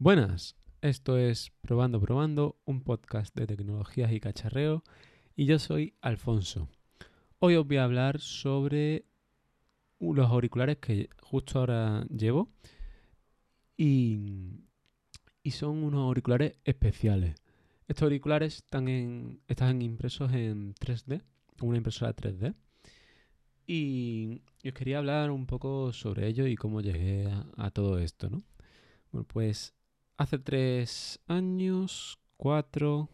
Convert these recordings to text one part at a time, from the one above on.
Buenas, esto es Probando Probando, un podcast de tecnologías y cacharreo, y yo soy Alfonso. Hoy os voy a hablar sobre los auriculares que justo ahora llevo y, son unos auriculares especiales. Estos auriculares están, están impresos en 3D, una impresora 3D. Y, os quería hablar un poco sobre ello y cómo llegué a, a todo esto, ¿no? Bueno, pues hace tres años, cuatro,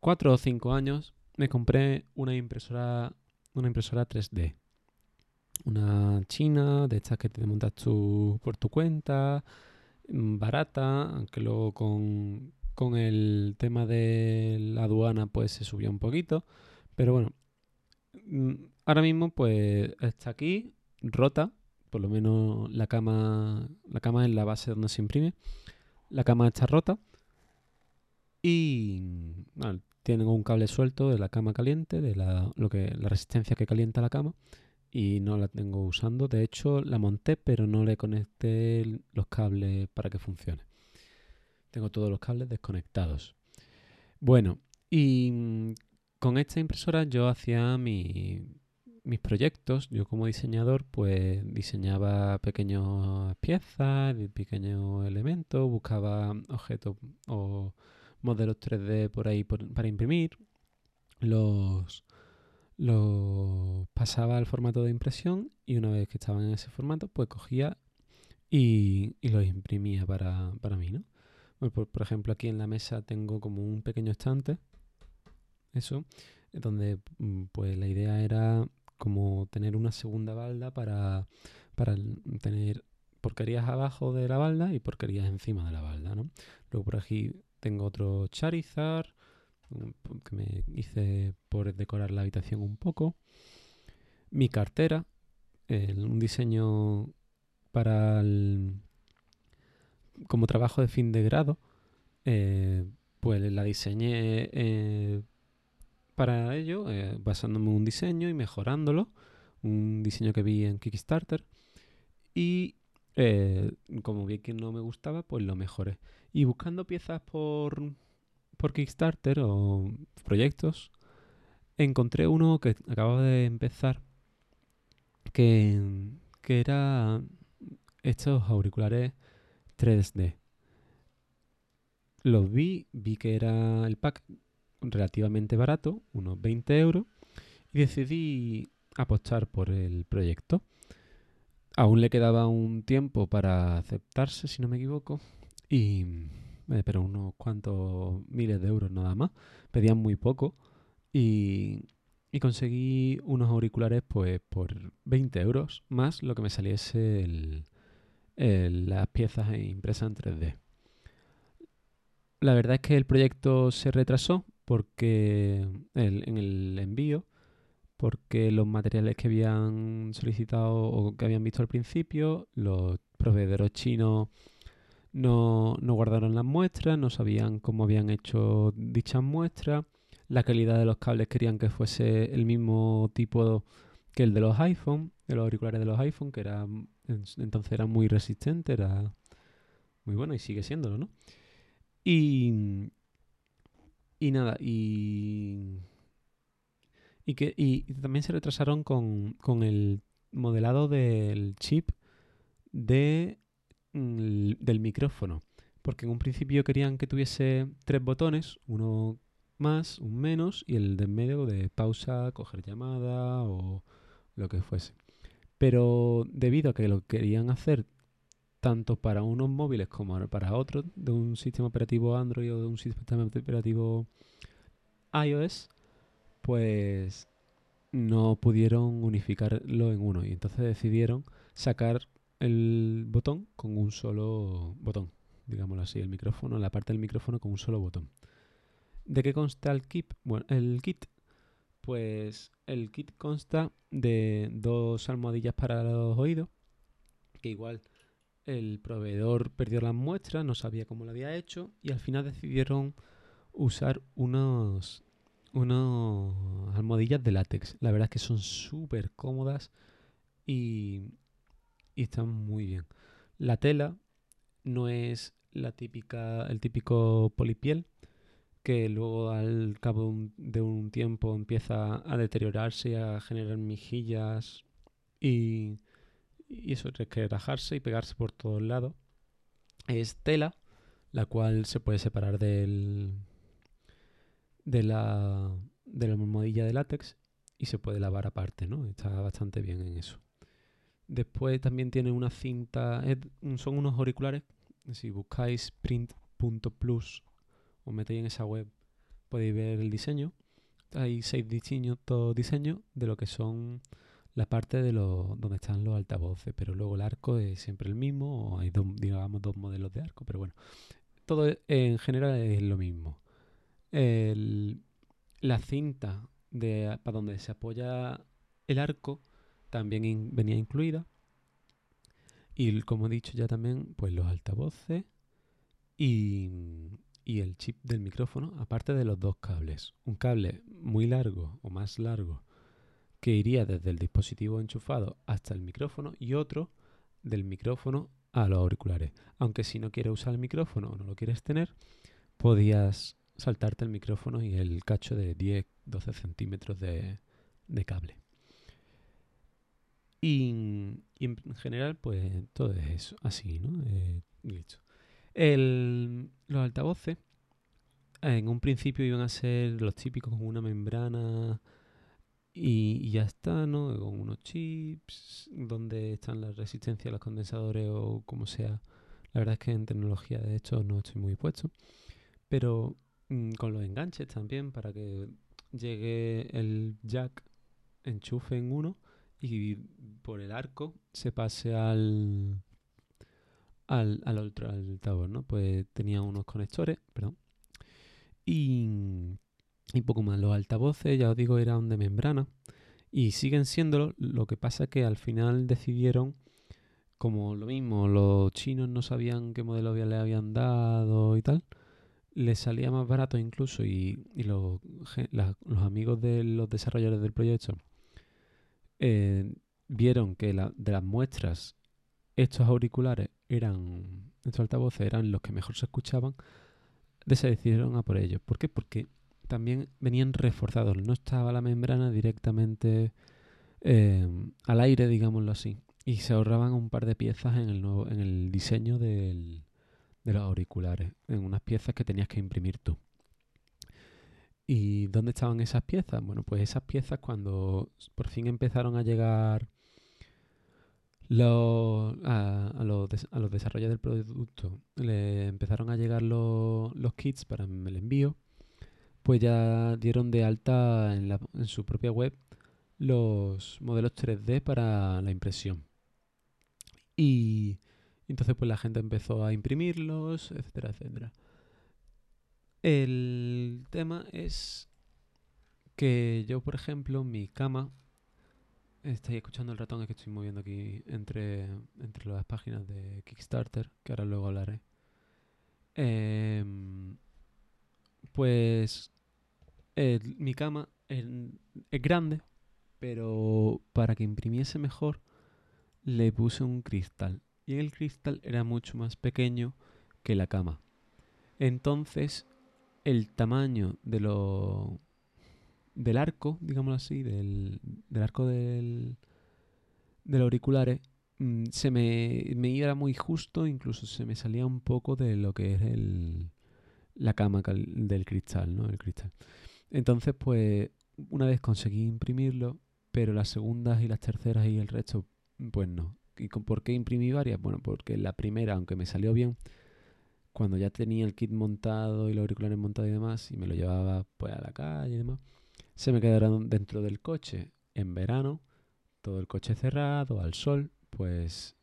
cuatro o cinco años, me compré una impresora, una impresora 3D. Una china, de estas que te montas tú por tu cuenta, mm, barata, aunque luego con, con el tema de la aduana pues se subió un poquito. Pero bueno, mm, ahora mismo pues está aquí, rota, por lo menos la cama, la cama es la base donde se imprime. La cama está rota y tienen un cable suelto de la cama caliente, de la, lo que, la resistencia que calienta la cama y no la tengo usando. De hecho, la monté, pero no le conecté los cables para que funcione. Tengo todos los cables desconectados. Bueno, y con esta impresora yo hacía mi mis proyectos, yo como diseñador, pues diseñaba pequeñas piezas, pequeños elementos, buscaba objetos o modelos 3D por ahí para imprimir, los, los pasaba al formato de impresión y una vez que estaban en ese formato, pues cogía y, los imprimía para, mí, ¿no? por, por, ejemplo, aquí en la mesa tengo como un pequeño estante, eso, donde mm, pues la idea era tener una segunda balda para, tener porquerías abajo de la balda y porquerías encima de la balda, ¿no? Luego por aquí tengo otro Charizard que me hice por decorar la habitación un poco. Mi cartera, un diseño para el, como trabajo de fin de grado, eh, pues la diseñé eh, para ello, eh, basándome en un diseño y mejorándolo, un diseño que vi en Kickstarter. Y eh, como vi que no me gustaba, pues lo mejoré. Y buscando piezas por, por Kickstarter o proyectos, encontré uno que acababa de empezar, que, que era estos auriculares 3D. Los vi, vi que era el pack relativamente barato, unos 20 euros, y decidí apostar por el proyecto. Aún le quedaba un tiempo para aceptarse, si no me equivoco, y eh, pero unos cuantos miles de euros nada más. Pedían muy poco y, y conseguí unos auriculares pues por 20 euros más lo que me saliese las piezas impresas en 3D. La verdad es que el proyecto se retrasó porque en el envío, porque los materiales que habían solicitado o que habían visto al principio, los proveedores chinos no, no guardaron las muestras, no sabían cómo habían hecho dichas muestras, la calidad de los cables querían que fuese el mismo tipo que el de los iPhone, de los auriculares de los iPhone, que era entonces era muy resistente, era muy bueno y sigue siéndolo, ¿no? Y, y nada, y. Y, que, y también se retrasaron con, con el modelado del chip de, mm, del micrófono. Porque en un principio querían que tuviese tres botones, uno más, un menos, y el de en medio de pausa, coger llamada o lo que fuese. Pero debido a que lo querían hacer tanto para unos móviles como para otros de un sistema operativo Android o de un sistema operativo iOS, pues no pudieron unificarlo en uno y entonces decidieron sacar el botón con un solo botón, digámoslo así, el micrófono, la parte del micrófono con un solo botón. ¿De qué consta el kit? Bueno, el kit, pues el kit consta de dos almohadillas para los oídos, que igual el proveedor perdió las muestras, no sabía cómo lo había hecho y al final decidieron usar unos, unos almohadillas de látex. La verdad es que son súper cómodas y, y están muy bien. La tela no es la típica, el típico polipiel que luego al cabo de un tiempo empieza a deteriorarse a generar mejillas y, y eso es que rajarse y pegarse por todos lados. Es tela, la cual se puede separar del, de la, de la almohadilla de látex y se puede lavar aparte, ¿no? Está bastante bien en eso. Después también tiene una cinta, son unos auriculares. Si buscáis print.plus o metéis en esa web, podéis ver el diseño. Hay seis distintos diseños de lo que son la parte de los donde están los altavoces, pero luego el arco es siempre el mismo, o hay dos, digamos dos modelos de arco, pero bueno, todo en general es lo mismo. La cinta de, para donde se apoya el arco también venía incluida. Y como he dicho ya también, pues los altavoces y, y el chip del micrófono, aparte de los dos cables. Un cable muy largo o más largo que iría desde el dispositivo enchufado hasta el micrófono y otro del micrófono a los auriculares. Aunque si no quieres usar el micrófono o no lo quieres tener, podías saltarte el micrófono y el cacho de 10-12 centímetros de, cable. Y, en general, pues todo es eso, así, ¿no? Eh, los altavoces, en un principio iban a ser los típicos con una membrana y, ya está, ¿no? Con unos chips, donde están las resistencias los condensadores o como sea. La verdad es que en tecnología de hecho no estoy muy puesto. Pero con los enganches también para que llegue el jack, enchufe en uno y por el arco se pase al, al, al otro altavoz, ¿no? Pues tenía unos conectores, perdón. Y, y poco más. Los altavoces, ya os digo, eran de membrana y siguen siéndolo. Lo que pasa es que al final decidieron, como lo mismo, los chinos no sabían qué modelo le habían dado y tal les salía más barato incluso y, los, amigos de los desarrolladores del proyecto eh, vieron que de las muestras estos auriculares eran, estos altavoces eran los que mejor se escuchaban, se decidieron a por ellos. ¿Por qué? Porque también venían reforzados, no estaba la membrana directamente eh, al aire, digámoslo así, y se ahorraban un par de piezas en el, nuevo, en el diseño del, de los auriculares, en unas piezas que tenías que imprimir tú. ¿Y dónde estaban esas piezas? Bueno, pues esas piezas cuando por fin empezaron a llegar los, a, los, a los desarrollos del producto, le empezaron a llegar los, los kits para el envío, pues ya dieron de alta en, la, en su propia web los modelos 3D para la impresión. Y entonces pues la gente empezó a imprimirlos, etcétera, etcétera. El tema es que yo, por ejemplo, mi cama, estáis escuchando el ratón, es que estoy moviendo aquí entre, entre las páginas de Kickstarter, que ahora luego hablaré. Em, pues mi cama es grande, pero para que imprimiese mejor le puse un cristal y el cristal era mucho más pequeño que la cama. Entonces, el tamaño de lo, del arco, digámoslo así, del, arco del, del auriculares, mm, se me, me iba muy justo, incluso se me salía un poco de lo que es el, la cama del cristal, ¿no? El cristal. Entonces, pues, una vez conseguí imprimirlo, pero las segundas y las terceras y el resto, pues no. ¿Y por qué imprimí varias? Bueno, porque la primera, aunque me salió bien, cuando ya tenía el kit montado y los auriculares montados y demás, y me lo llevaba pues a la calle y demás, se me quedaron dentro del coche en verano, todo el coche cerrado, al sol, pues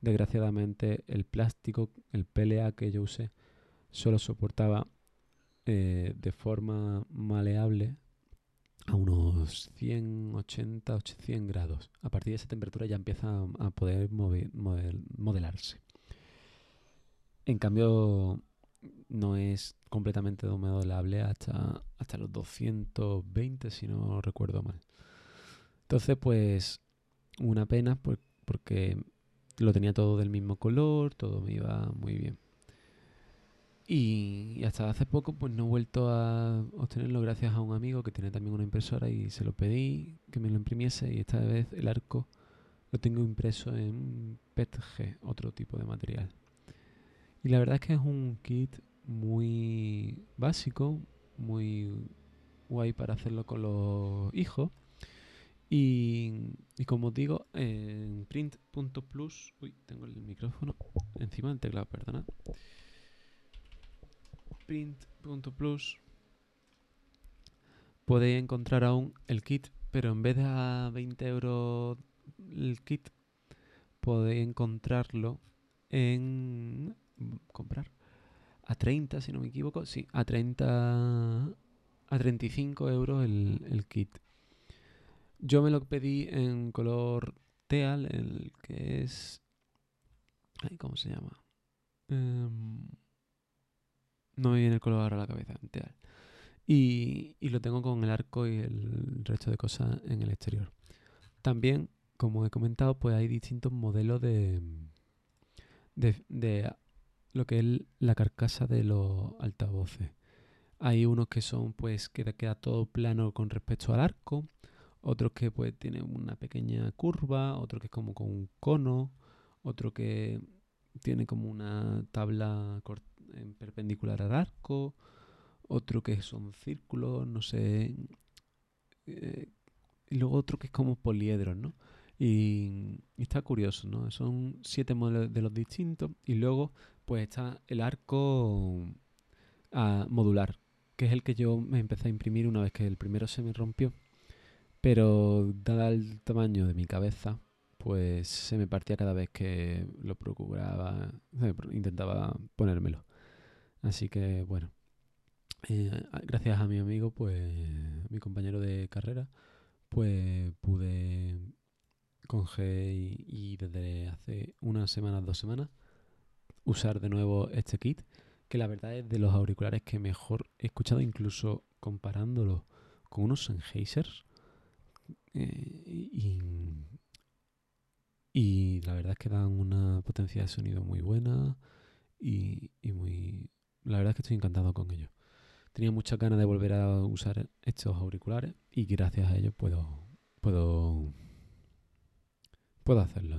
desgraciadamente el plástico, el PLA que yo usé, solo soportaba eh, de forma maleable a unos 180, 100 grados. A partir de esa temperatura ya empieza a poder modelarse. En cambio, no es completamente modelable hasta, hasta los 220, si no recuerdo mal. Entonces, pues, una pena porque lo tenía todo del mismo color, todo me iba muy bien. Y, hasta hace poco pues no he vuelto a obtenerlo gracias a un amigo que tiene también una impresora y se lo pedí que me lo imprimiese y esta vez el arco lo tengo impreso en PETG, otro tipo de material. Y la verdad es que es un kit muy básico, muy guay para hacerlo con los hijos. Y, como os digo, en print.plus, uy, tengo el micrófono encima del teclado, perdona print.plus podéis encontrar aún el kit, pero en vez de a 20 euros el kit, podéis encontrarlo en comprar a 30, si no me equivoco, sí, a 30 a 35 euros el, el kit. Yo me lo pedí en color teal, el que es ¿cómo se llama? Um, no me viene el color ahora a la cabeza. Y, y lo tengo con el arco y el resto de cosas en el exterior. También, como he comentado, pues hay distintos modelos de, de, de lo que es la carcasa de los altavoces. Hay unos que son, pues, que queda todo plano con respecto al arco. Otros que, pues, tienen una pequeña curva. Otro que es como con un cono. Otro que tiene como una tabla corta en perpendicular al arco, otro que son círculos, no sé, eh, y luego otro que es como poliedros, ¿no? Y, está curioso, ¿no? Son siete modelos de los distintos y luego pues está el arco ah, modular, que es el que yo me empecé a imprimir una vez que el primero se me rompió, pero dada el tamaño de mi cabeza, pues se me partía cada vez que lo procuraba, intentaba ponérmelo. Así que bueno, eh, gracias a mi amigo, pues mi compañero de carrera, pues pude con G y, desde hace unas semanas, dos semanas, usar de nuevo este kit, que la verdad es de los auriculares que mejor he escuchado, incluso comparándolo con unos Sennheisers. Eh, y, la verdad es que dan una potencia de sonido muy buena y muy la verdad es que estoy encantado con ellos. Tenía muchas ganas de volver a usar estos auriculares y gracias a ellos puedo puedo puedo hacerlo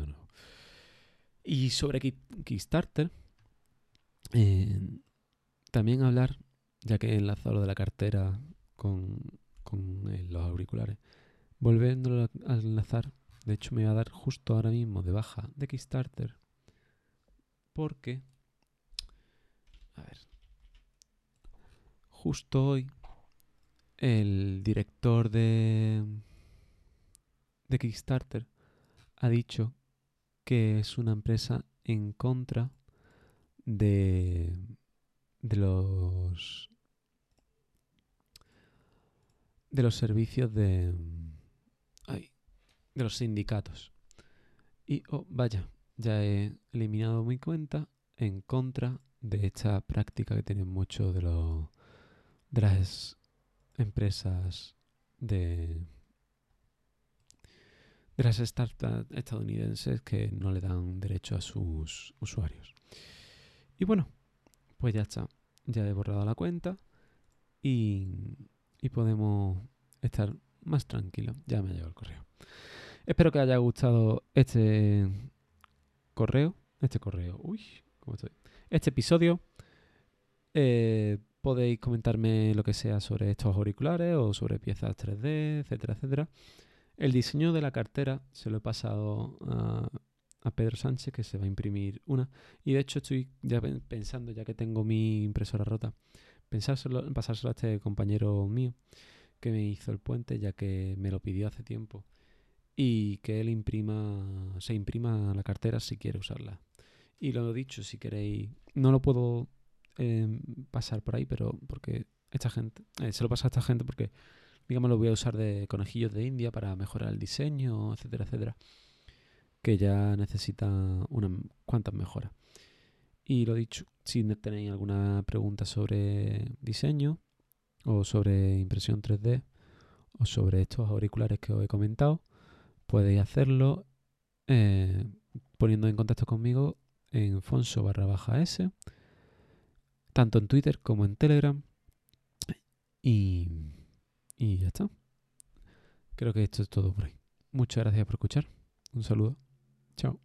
Y sobre Kickstarter eh, también hablar, ya que he enlazado lo de la cartera con, con eh, los auriculares, volviendo a enlazar, de hecho me voy a dar justo ahora mismo de baja de Kickstarter porque a ver, justo hoy el director de, Kickstarter ha dicho que es una empresa en contra de, los de los servicios de los sindicatos. Y oh, vaya ya he eliminado mi cuenta en contra de esta práctica que tienen muchos de los de las empresas de, de las startups estadounidenses que no le dan derecho a sus usuarios. Y bueno, pues ya está. Ya he borrado la cuenta y, y podemos estar más tranquilos. Ya me ha llegado el correo. Espero que haya gustado este correo. Este correo. Uy, ¿cómo estoy? Este episodio. Eh, podéis comentarme lo que sea sobre estos auriculares o sobre piezas 3D, etcétera, etcétera. El diseño de la cartera se lo he pasado a, Pedro Sánchez, que se va a imprimir una. Y de hecho estoy ya pensando, ya que tengo mi impresora rota, pensárselo, pasárselo a este compañero mío que me hizo el puente, ya que me lo pidió hace tiempo. Y que él imprima, se imprima la cartera si quiere usarla. Y lo he dicho, si queréis, no lo puedo Em, pasar por ahí, pero porque esta gente, eh, se lo pasa a esta gente porque, digamos, lo voy a usar de conejillos de India para mejorar el diseño, etcétera, etcétera, que ya necesita unas cuantas mejoras. Y lo dicho, si tenéis alguna pregunta sobre diseño o sobre impresión 3D o sobre estos auriculares que os he comentado, podéis hacerlo. Eh, poniendo en contacto conmigo en Fonso barra baja S, tanto en Twitter como en Telegram. Y, y ya está. Creo que esto es todo por hoy. Muchas gracias por escuchar. Un saludo. Chao.